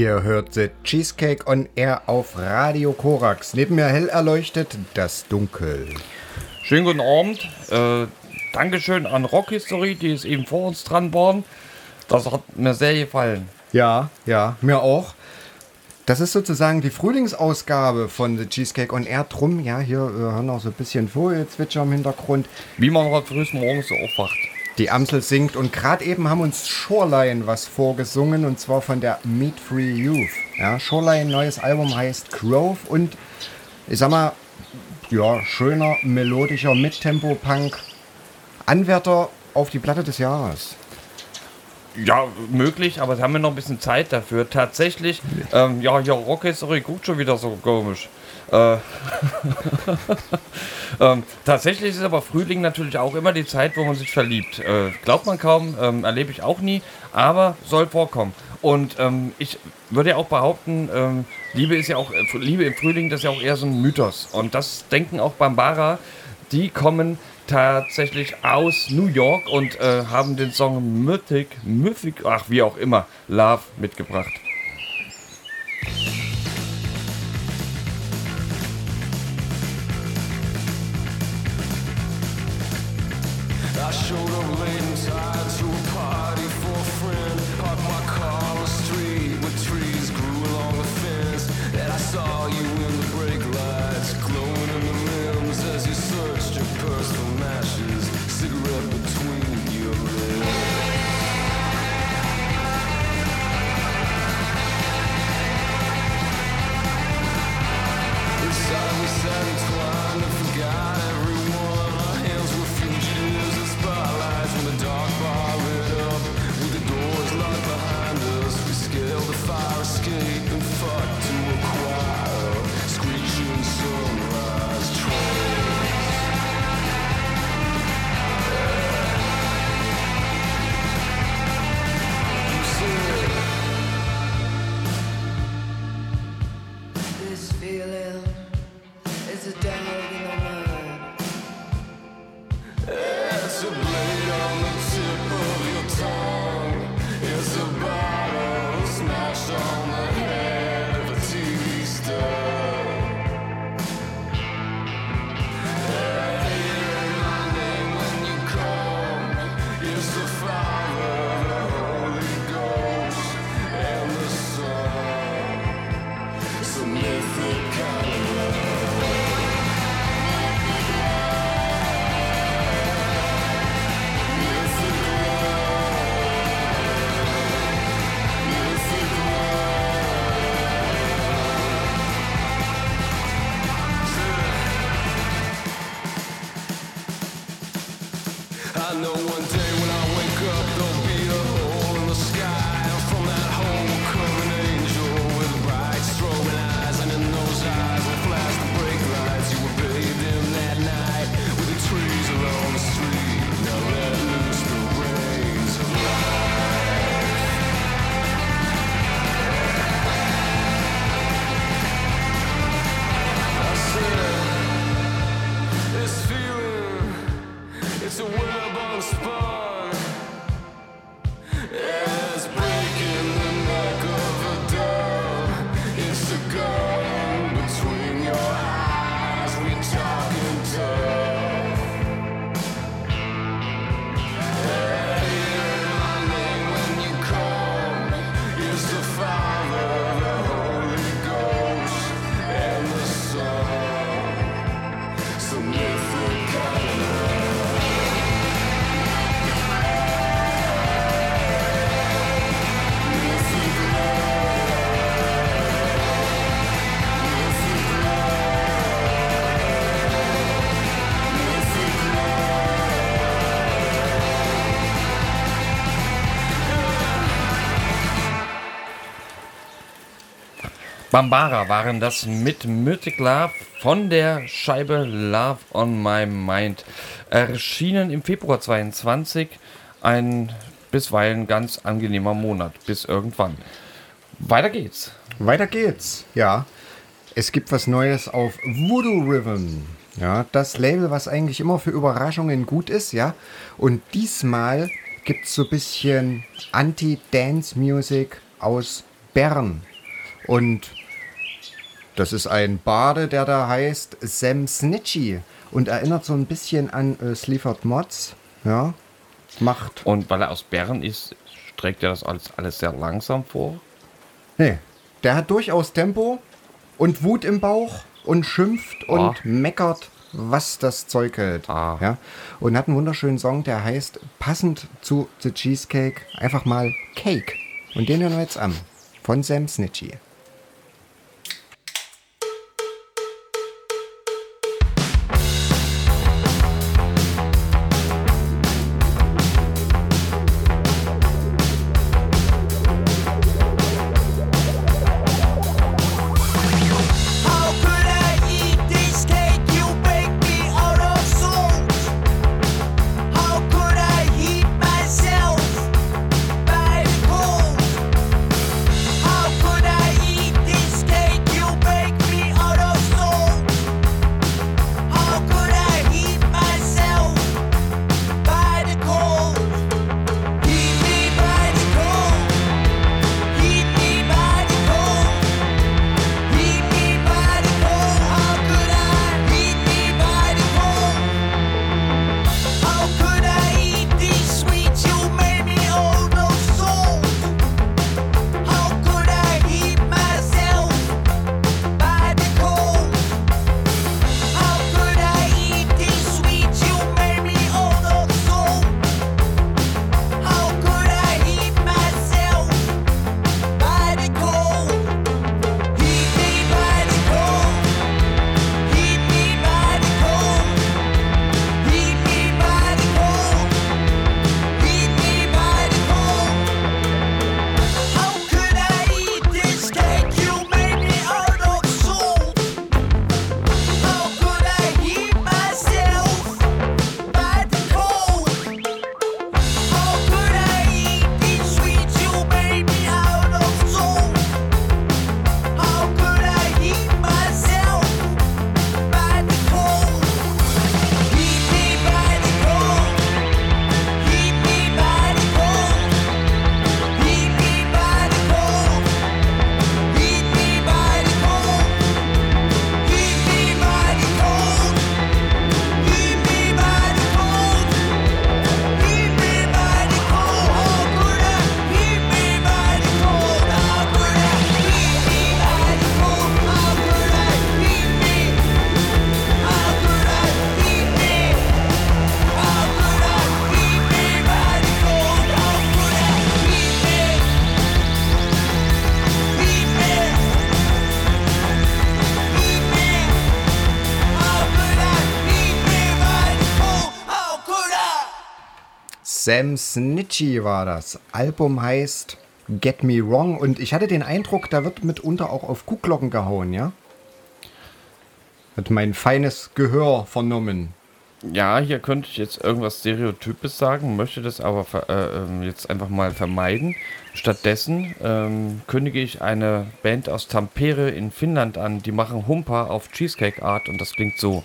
Ihr hört The Cheesecake on Air auf Radio Korax. Neben mir hell erleuchtet das Dunkel. Schönen guten Abend. Äh, Dankeschön an Rock History, die ist eben vor uns dran waren. Das hat mir sehr gefallen. Ja, ja, mir auch. Das ist sozusagen die Frühlingsausgabe von The Cheesecake on Air. Drum, ja, hier wir hören auch so ein bisschen Vogelzwitscher im Hintergrund. Wie man halt früh morgens so aufwacht. Die Amsel singt und gerade eben haben uns Shoreline was vorgesungen und zwar von der Meat Free Youth. Ja, Shoreline, neues Album heißt Grove und ich sag mal, ja, schöner, melodischer Mittempo-Punk. Anwärter auf die Platte des Jahres. Ja, möglich, aber haben ja noch ein bisschen Zeit dafür. Tatsächlich, ähm, ja, ja, Rock History guckt schon wieder so komisch. Äh, ähm, tatsächlich ist aber Frühling natürlich auch immer die Zeit, wo man sich verliebt. Äh, glaubt man kaum, ähm, erlebe ich auch nie, aber soll vorkommen. Und ähm, ich würde ja auch behaupten, ähm, Liebe ist ja auch, äh, Liebe im Frühling, das ist ja auch eher so ein Mythos. Und das denken auch Bambara, die kommen tatsächlich aus New York und äh, haben den Song Mythic, Mythic, ach wie auch immer, Love mitgebracht. this feeling is a damn Bambara waren das mit Mythic Love von der Scheibe Love on My Mind. Erschienen im Februar 22. Ein bisweilen ganz angenehmer Monat. Bis irgendwann. Weiter geht's. Weiter geht's. Ja. Es gibt was Neues auf Voodoo Rhythm. Ja, das Label, was eigentlich immer für Überraschungen gut ist, ja. Und diesmal gibt's so ein bisschen Anti-Dance-Music aus Bern. Und das ist ein Bade, der da heißt Sam Snitchy und erinnert so ein bisschen an äh, Sleaford Mods. Ja, macht. Und weil er aus Bern ist, trägt er das alles, alles sehr langsam vor. Nee, der hat durchaus Tempo und Wut im Bauch und schimpft und Ah. meckert, was das Zeug hält. Ah. Ja, und hat einen wunderschönen Song, der heißt, passend zu The Cheesecake, einfach mal Cake. Und den hören wir jetzt an. Von Sam Snitchy. Sam Snitchy war das. Album heißt Get Me Wrong und ich hatte den Eindruck, da wird mitunter auch auf Kuhglocken gehauen, ja? Hat mein feines Gehör vernommen. Ja, hier könnte ich jetzt irgendwas Stereotypes sagen, möchte das aber äh, ähm, jetzt einfach mal vermeiden. Stattdessen ähm, kündige ich eine Band aus Tampere in Finnland an, die machen Humper auf Cheesecake Art und das klingt so.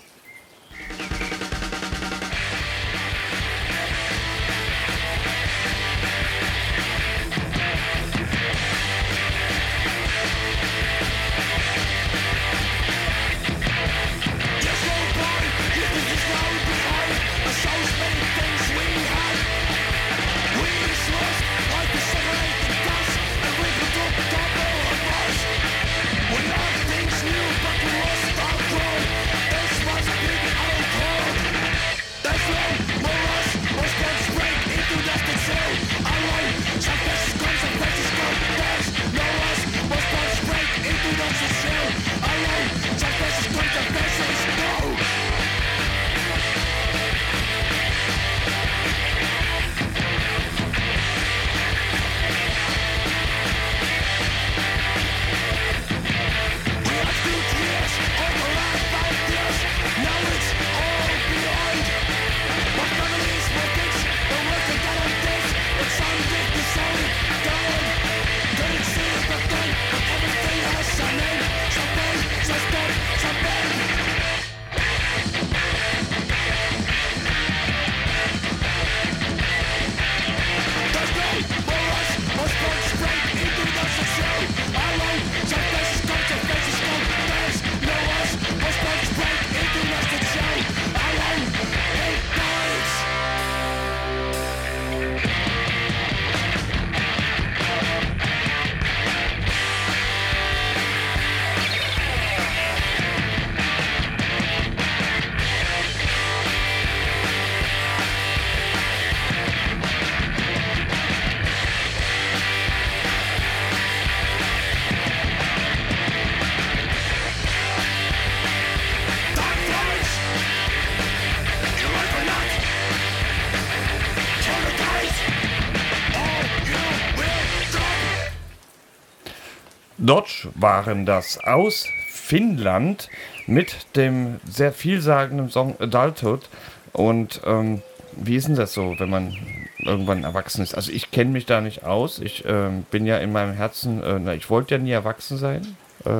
Dodge waren das aus Finnland mit dem sehr vielsagenden Song Adulthood. Und ähm, wie ist denn das so, wenn man irgendwann erwachsen ist? Also ich kenne mich da nicht aus. Ich ähm, bin ja in meinem Herzen, äh, na, ich wollte ja nie erwachsen sein. Äh,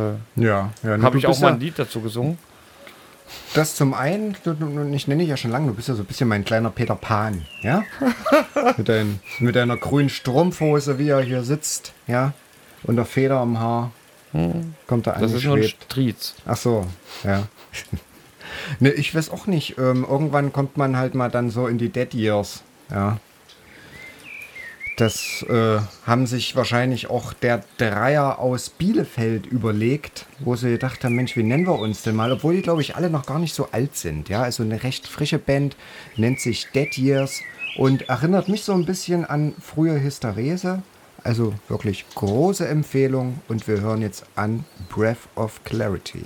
Ja, ja. Habe ich auch mal ein Lied dazu gesungen. Das zum einen, du, du, du- ich nenne dich ja schon lange, du bist ja so ein bisschen mein kleiner Peter Pan, ja? mit, dein, mit deiner grünen Strumpfhose, wie er hier sitzt, ja? Und der Feder am Haar. Kommt da Das ist nur ein. Striez. Ach so, ja. ne, ich weiß auch nicht. Ähm, irgendwann kommt man halt mal dann so in die Dead Years, ja. Das äh, haben sich wahrscheinlich auch der Dreier aus Bielefeld überlegt, wo sie gedacht haben, Mensch, wie nennen wir uns denn mal? Obwohl die, glaube ich, alle noch gar nicht so alt sind. Ja, also eine recht frische Band, nennt sich Dead Years und erinnert mich so ein bisschen an frühe Hysterese. Also wirklich große Empfehlung und wir hören jetzt an Breath of Clarity.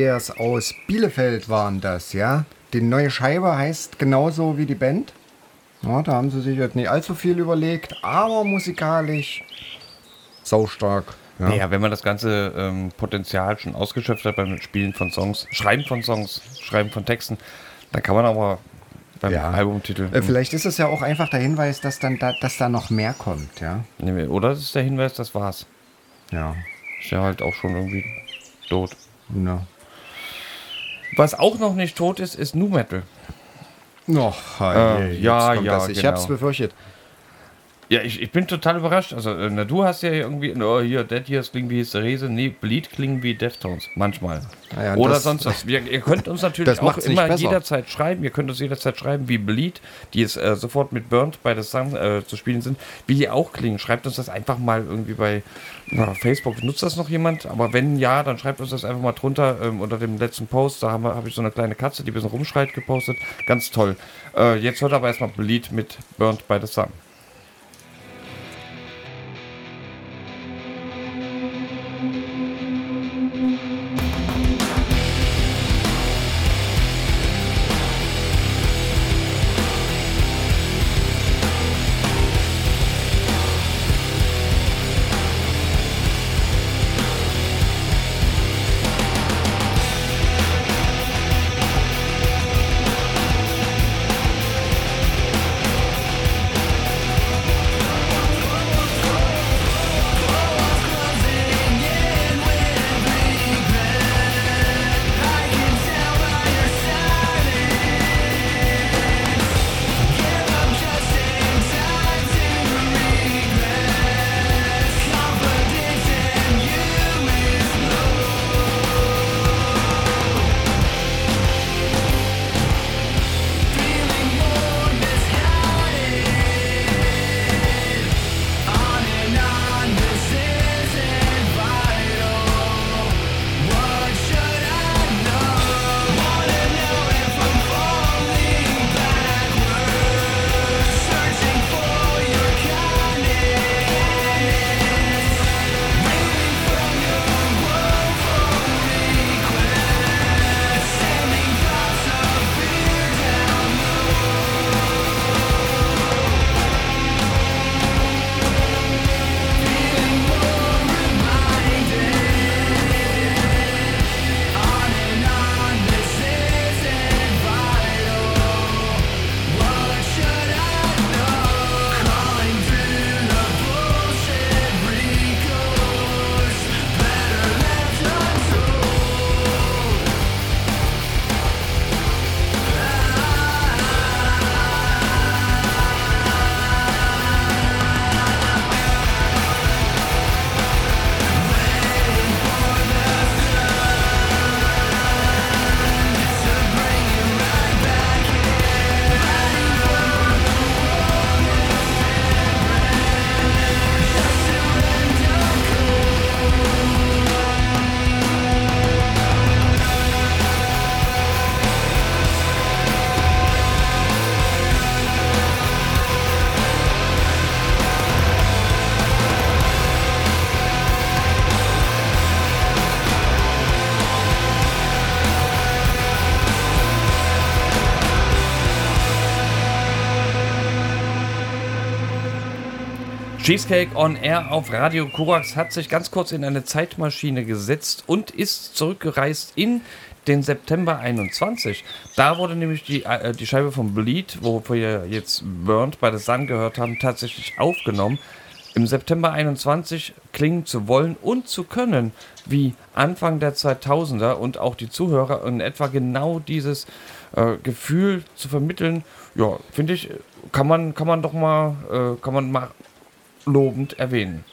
Years aus Bielefeld waren das, ja. Die neue Scheibe heißt genauso wie die Band. Ja, da haben sie sich jetzt nicht allzu viel überlegt, aber musikalisch saustark. Ja. Naja, wenn man das ganze ähm, Potenzial schon ausgeschöpft hat beim Spielen von Songs, Schreiben von Songs, Schreiben von Texten, dann kann man aber beim Ja. Albumtitel. Äh, Vielleicht ist es ja auch einfach der Hinweis, dass dann da, dass da noch mehr kommt, ja. Oder das ist der Hinweis, das war's. Ja. Ist ja halt auch schon irgendwie tot. Na. Was auch noch nicht tot ist, ist Nu Metal. Noch, Äh, ja, ja, das. Ich genau. hab's befürchtet. Ja, ich, ich bin total überrascht. Also, äh, na, du hast ja irgendwie, oh, hier, Dead Years klingen wie Hysterese. Nee, Bleed klingen wie Deftones. Manchmal. Ja, Oder das- sonst was. Wir, ihr könnt uns natürlich auch immer jederzeit schreiben. Ihr könnt uns jederzeit schreiben, wie Bleed, die es äh, sofort mit Burnt bei The Sun äh, zu spielen sind, wie die auch klingen. Schreibt uns das einfach mal irgendwie bei na, Facebook. Nutzt das noch jemand? Aber wenn ja, dann schreibt uns das einfach mal drunter ähm, unter dem letzten Post. Da habe hab ich so eine kleine Katze, die ein bisschen rumschreit, gepostet. Ganz toll. Äh, jetzt hört aber erstmal Bleed mit Burnt by the Sun. Cheesecake on Air auf Radio Korax hat sich ganz kurz in eine Zeitmaschine gesetzt und ist zurückgereist in den September 21. Da wurde nämlich die, äh, die Scheibe von Bleed, wo wir jetzt Burnt bei The Sun gehört haben, tatsächlich aufgenommen. Im September 21 klingen zu wollen und zu können, wie Anfang der 2000er und auch die Zuhörer in etwa genau dieses äh, Gefühl zu vermitteln, ja, finde ich, kann man, kann man doch mal, äh, kann man mal lobend erwähnen.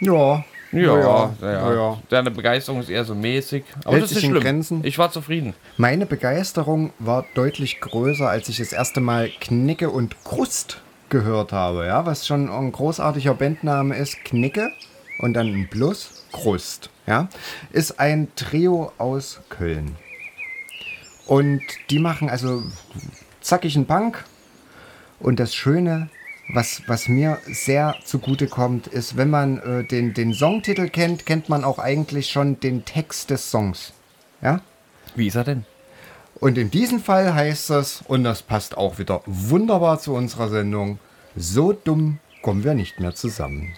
Ja. Ja, ja, ja, ja. Deine Begeisterung ist eher so mäßig. Aber Hält das ist schlimm. Grenzen. Ich war zufrieden. Meine Begeisterung war deutlich größer, als ich das erste Mal Knicke und Krust gehört habe, ja, was schon ein großartiger Bandname ist, Knicke und dann ein Plus, Krust, ja, ist ein Trio aus Köln. Und die machen also zackigen Punk und das Schöne, was, was mir sehr zugute kommt, ist, wenn man äh, den, den Songtitel kennt, kennt man auch eigentlich schon den Text des Songs. Ja? Wie ist er denn? Und in diesem Fall heißt es, und das passt auch wieder wunderbar zu unserer Sendung, so dumm kommen wir nicht mehr zusammen.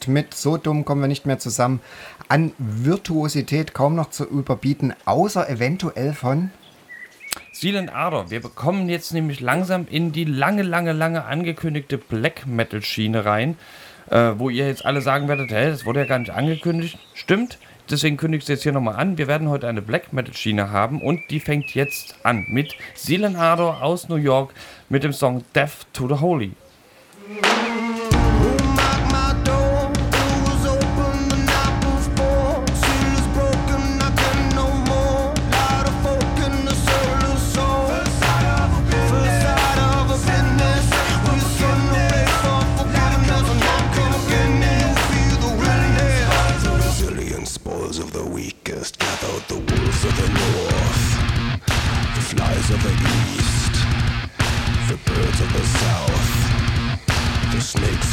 Krust mit so dumm kommen wir nicht mehr zusammen. An Virtuosität kaum noch zu überbieten, außer eventuell von Silent Ardor. Wir bekommen jetzt nämlich langsam in die lange, lange, lange angekündigte Black Metal Schiene rein, äh, wo ihr jetzt alle sagen werdet, hä, das wurde ja gar nicht angekündigt. Stimmt. Deswegen kündige ich es jetzt hier nochmal an. Wir werden heute eine Black Metal Schiene haben und die fängt jetzt an mit Silent Ardor aus New York mit dem Song Death to the Holy.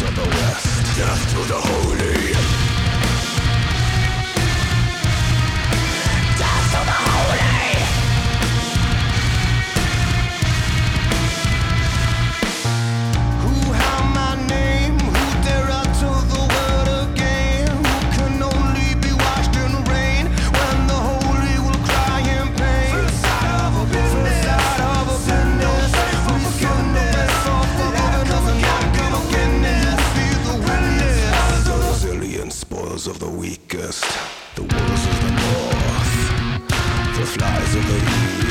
Of the west. Death to the holy. Weakest, the wolves of the north, the flies of the east,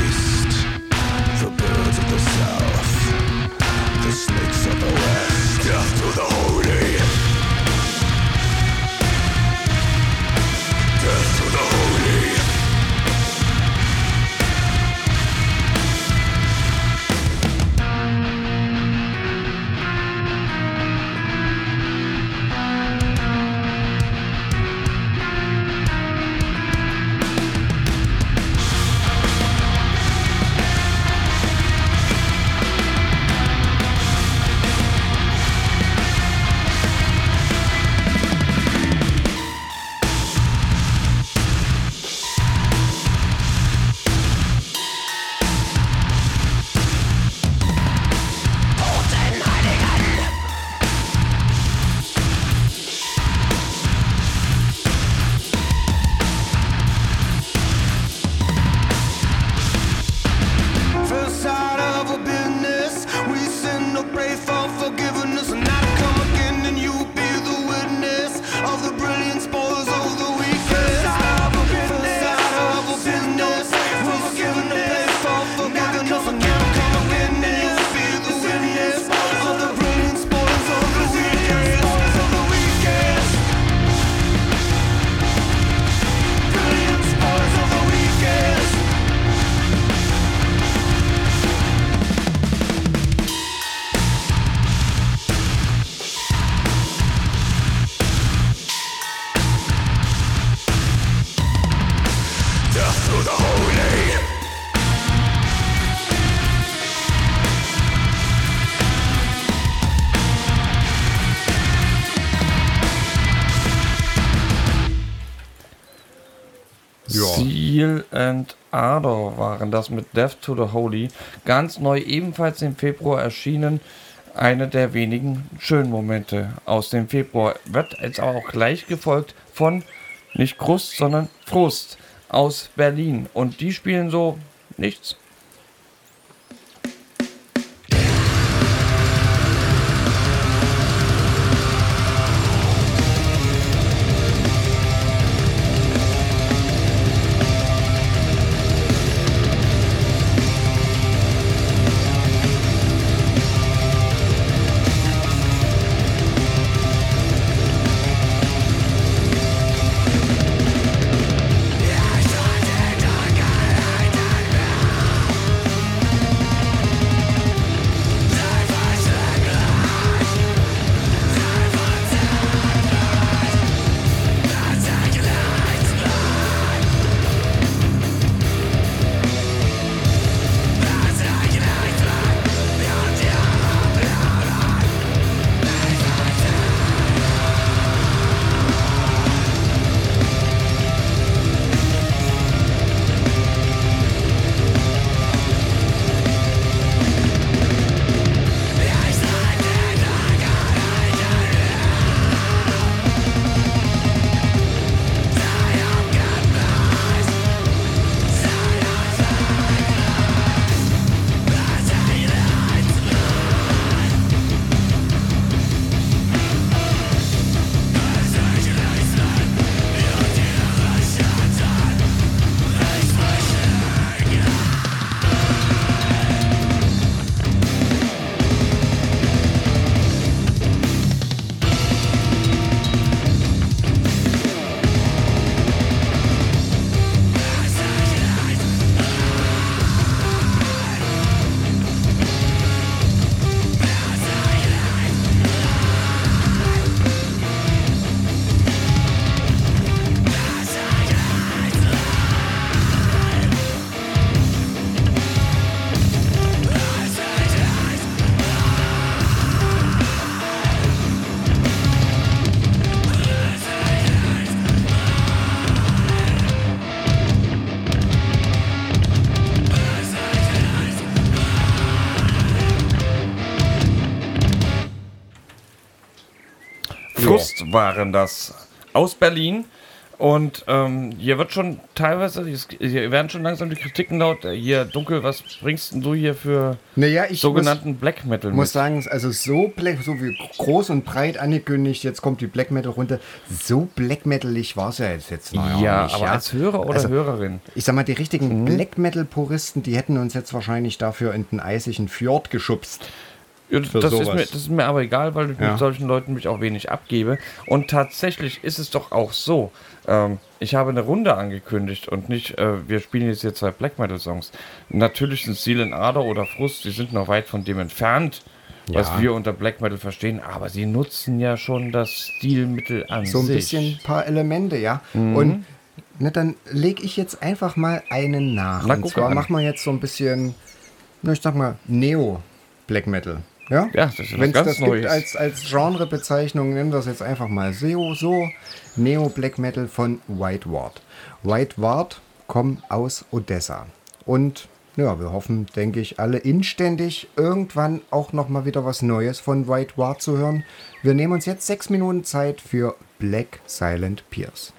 Waren das mit Death to the Holy. Ganz neu, ebenfalls im Februar erschienen. Eine der wenigen schönen Momente aus dem Februar. Wird jetzt aber auch gleich gefolgt von nicht Krust, sondern Frust aus Berlin. Und die spielen so nichts. Frust waren das aus Berlin. Und ähm, hier wird schon teilweise, hier werden schon langsam die Kritiken laut. Äh, Hier, Dunkel, was bringst denn du hier für Naja, ich sogenannten Black Metal muss, muss sagen, also so, Black, so wie groß und breit angekündigt, jetzt kommt die Black Metal runter. So Black Metalig war es ja jetzt, jetzt noch ja, nicht. aber als Hörer oder Also, Hörerin? Ich sag mal, die richtigen Mhm. Black Metal-Puristen, die hätten uns jetzt wahrscheinlich dafür in den eisigen Fjord geschubst. Ja, das, ist mir, das ist mir aber egal, weil ich Ja. mit solchen Leuten mich auch wenig abgebe. Und tatsächlich ist es doch auch so. Ähm, ich habe eine Runde angekündigt und nicht, äh, wir spielen jetzt hier zwei Black Metal Songs. Natürlich sind Seal and Ader oder Frust, die sind noch weit von dem entfernt, was Ja. wir unter Black Metal verstehen, aber sie nutzen ja schon das Stilmittel an So ein sich. bisschen paar Elemente, ja. Mhm. Und ne, dann lege ich jetzt einfach mal einen nach. Na, und guck zwar an. machen wir jetzt so ein bisschen, na, ich sag mal, Neo-Black Metal. Ja, Ja, das ist Wenn es das Neues. gibt als, als Genrebezeichnung, nennen wir es jetzt einfach mal SEO so. Neo-Black Metal von White Ward. White Ward kommen aus Odessa. Und ja, wir hoffen, denke ich, alle inständig irgendwann auch nochmal wieder was Neues von White Ward zu hören. Wir nehmen uns jetzt sechs Minuten Zeit für Black Silent Pierce.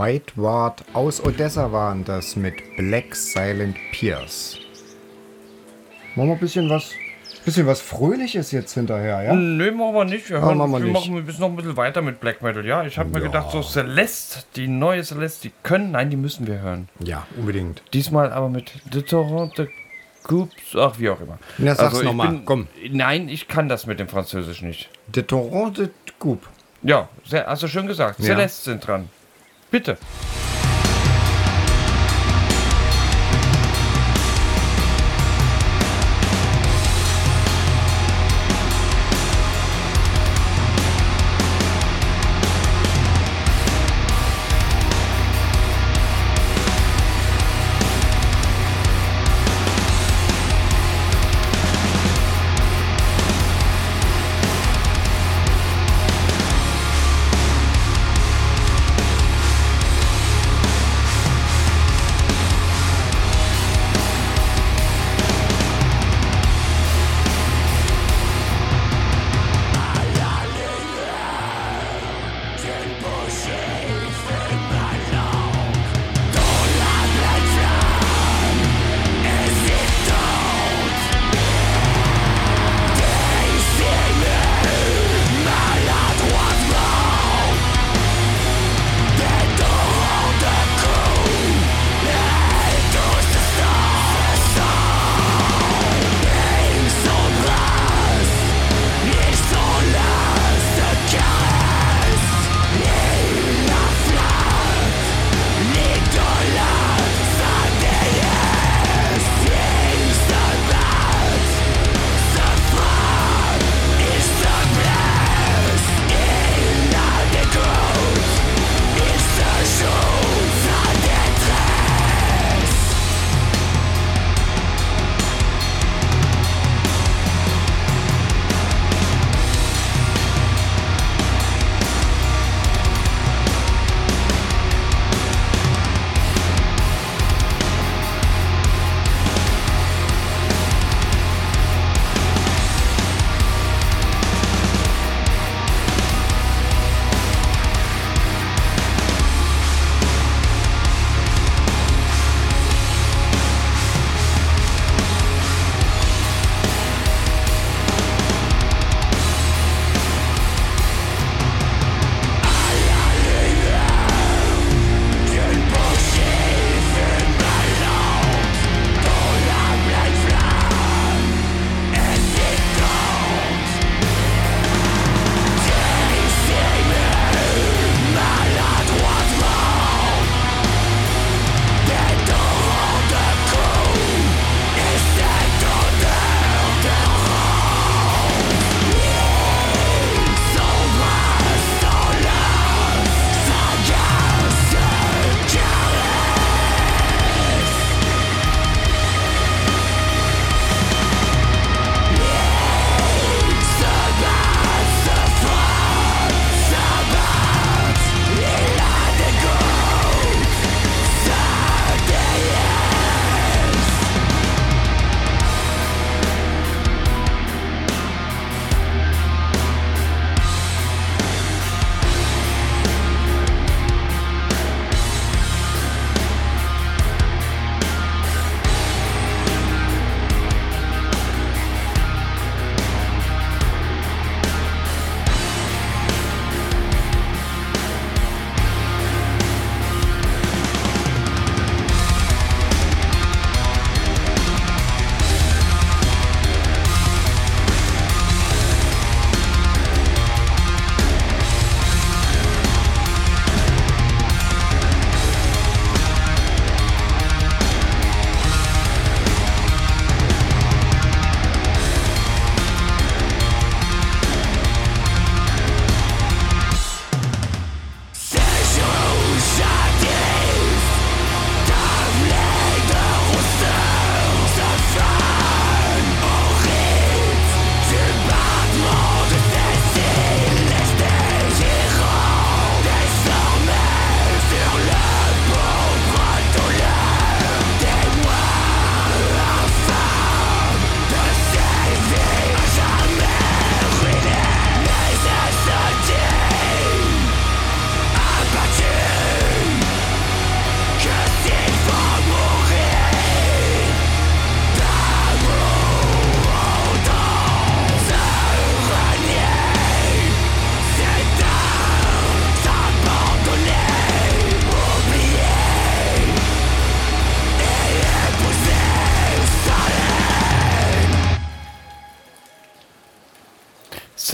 White Ward aus Odessa waren das mit Black Silent Pierce. Machen wir ein bisschen was, bisschen was Fröhliches jetzt hinterher, ja? Nö, machen wir nicht. Wir, Ah, hören, machen wir wir nicht. machen bis noch ein bisschen weiter mit Black Metal. Ja, ich habe mir gedacht, so Celeste, die neue Celeste, die können, nein, die müssen wir hören. Ja, unbedingt. Diesmal aber mit The Toronto Coups, ach, wie auch immer. Na, sag's ich noch mal, bin- komm. Nein, ich kann das mit dem Französisch nicht. De Torrent de Coupe. Ja, sehr, hast du schön gesagt. Ja. Celeste sind dran. Bitte.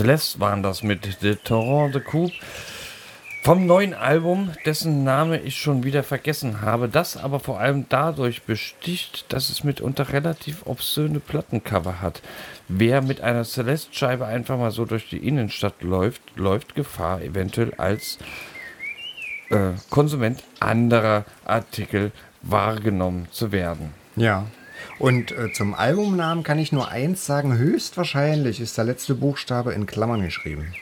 Celeste waren das mit The Torrent de Coupe. Vom neuen Album, dessen Name ich schon wieder vergessen habe, das aber vor allem dadurch besticht, dass es mitunter relativ obszöne Plattencover hat. Wer mit einer Celeste-Scheibe einfach mal so durch die Innenstadt läuft, läuft Gefahr, eventuell als äh, Konsument anderer Artikel wahrgenommen zu werden. Ja. Und äh, zum Albumnamen kann ich nur eins sagen: höchstwahrscheinlich ist der letzte Buchstabe in Klammern geschrieben.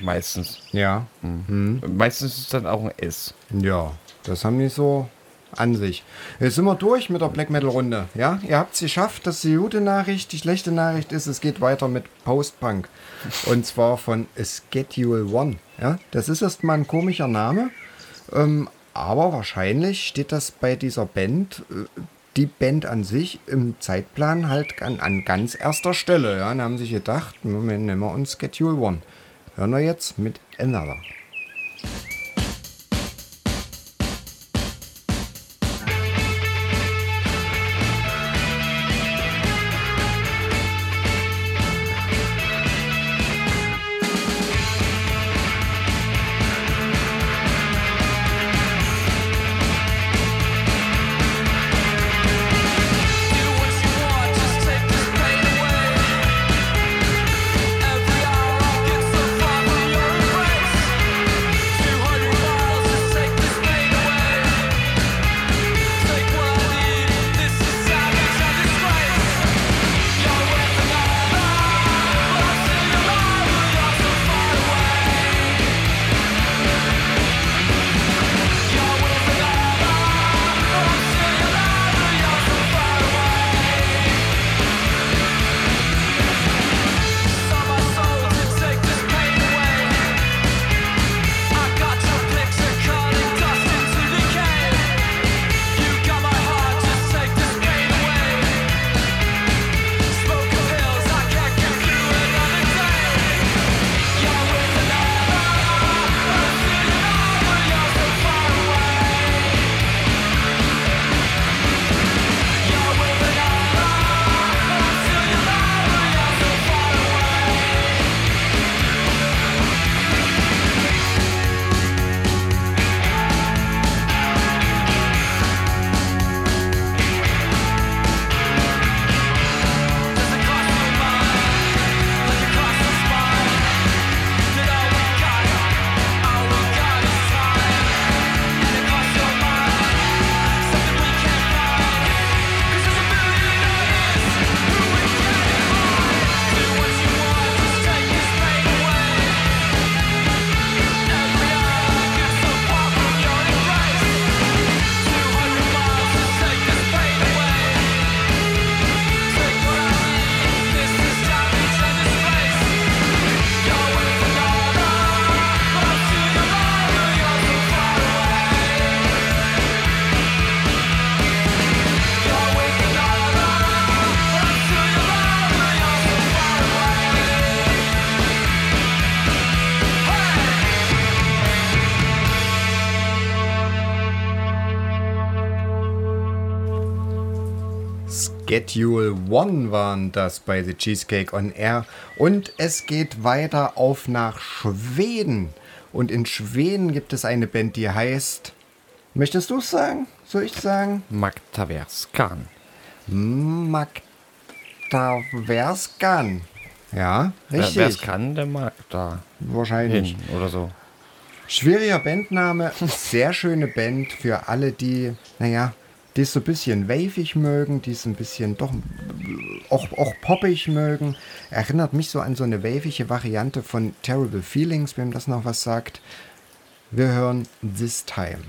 Meistens. Ja. Meistens ist es dann auch ein S. Ja, das haben die so an sich. Jetzt sind wir durch mit der Black Metal Runde. Ja, ihr habt es geschafft. Das ist die gute Nachricht. Die schlechte Nachricht ist, es geht weiter mit Post-Punk. Und zwar von Schedule One. Ja, das ist erstmal ein komischer Name. Ähm, aber wahrscheinlich steht das bei dieser Band, äh, die Band an sich, im Zeitplan halt an, an ganz erster Stelle. Ja, und haben sich gedacht, Moment, nehmen wir uns Schedule One. Hören wir jetzt mit Another. One waren das bei The Cheesecake on Air. Und es geht weiter auf nach Schweden. Und in Schweden gibt es eine Band, die heißt. Möchtest du es sagen? Soll ich sagen? Magda Verskan. Magdaverskan. Ja, richtig. Wer es kann, der mag da Wahrscheinlich. hin oder so. Schwieriger Bandname, sehr schöne Band für alle, die, naja, die es so ein bisschen wavig mögen, die es ein bisschen doch auch, auch poppig mögen. Erinnert mich so an so eine wavige Variante von Terrible Feelings, wem das noch was sagt. Wir hören This Time.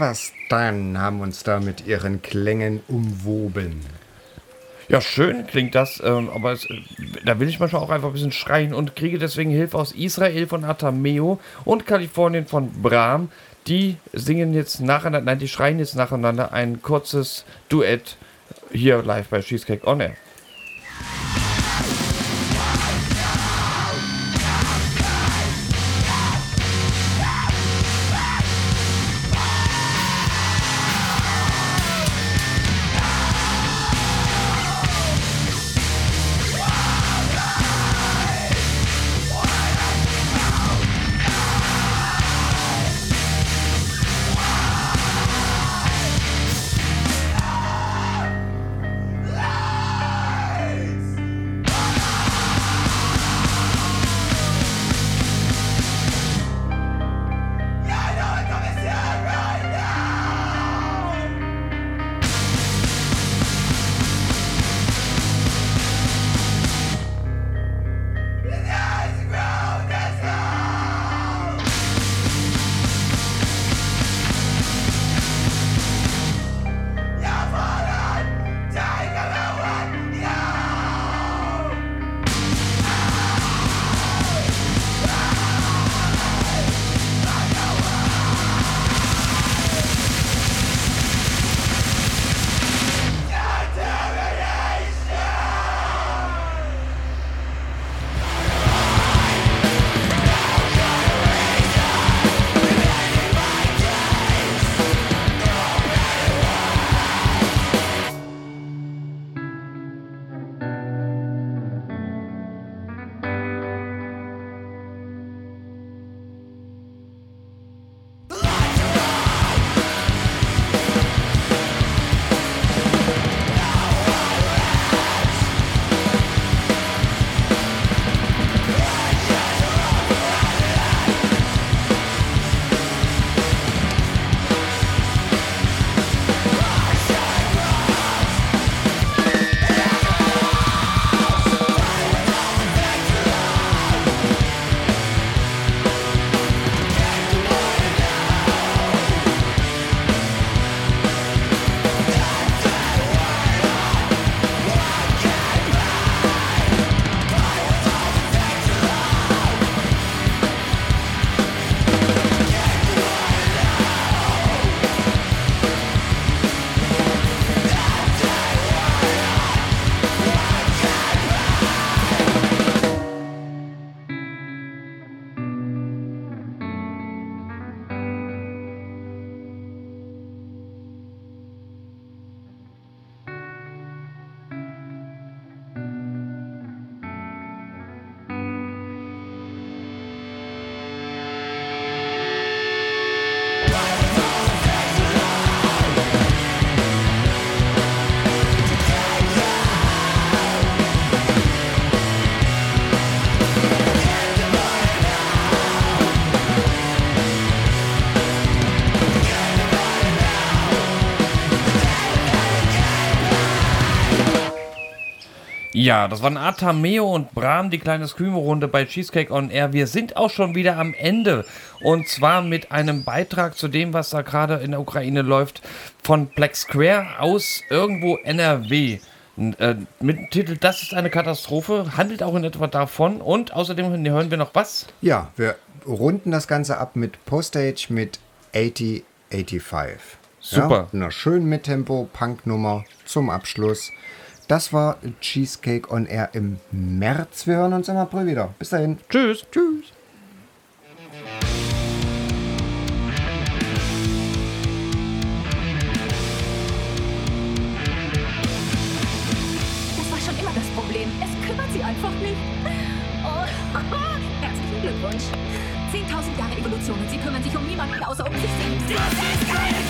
Mark Tavastan haben uns da mit ihren Klängen umwoben. Ja, schön klingt das, ähm, aber es, äh, da will ich manchmal auch einfach ein bisschen schreien und kriege deswegen Hilfe aus Israel von Atameo und Kalifornien von Brahm. Die singen jetzt nacheinander, nein, die schreien jetzt nacheinander ein kurzes Duett hier live bei Cheesecake On Air. Ja, das waren Atameo und Bram, die kleine Screamo-Runde bei Cheesecake on Air. Wir sind auch schon wieder am Ende. Und zwar mit einem Beitrag zu dem, was da gerade in der Ukraine läuft, von Black Square aus irgendwo NRW. Äh, mit dem Titel Das ist eine Katastrophe, handelt auch in etwa davon. Und außerdem hören wir noch was? Ja, wir runden das Ganze ab mit Postage mit 8085. Super. Ja, einer schönen Mittempo-Punk-Nummer zum Abschluss. Das war Cheesecake on Air im März. Wir hören uns im April wieder. Bis dahin. Tschüss. Tschüss. Das war schon immer das Problem. Es kümmert sie einfach nicht. Oh, herzlichen Glückwunsch. 10.000 Jahre Evolution und sie kümmern sich um niemanden außer um sich selbst. Das ist keine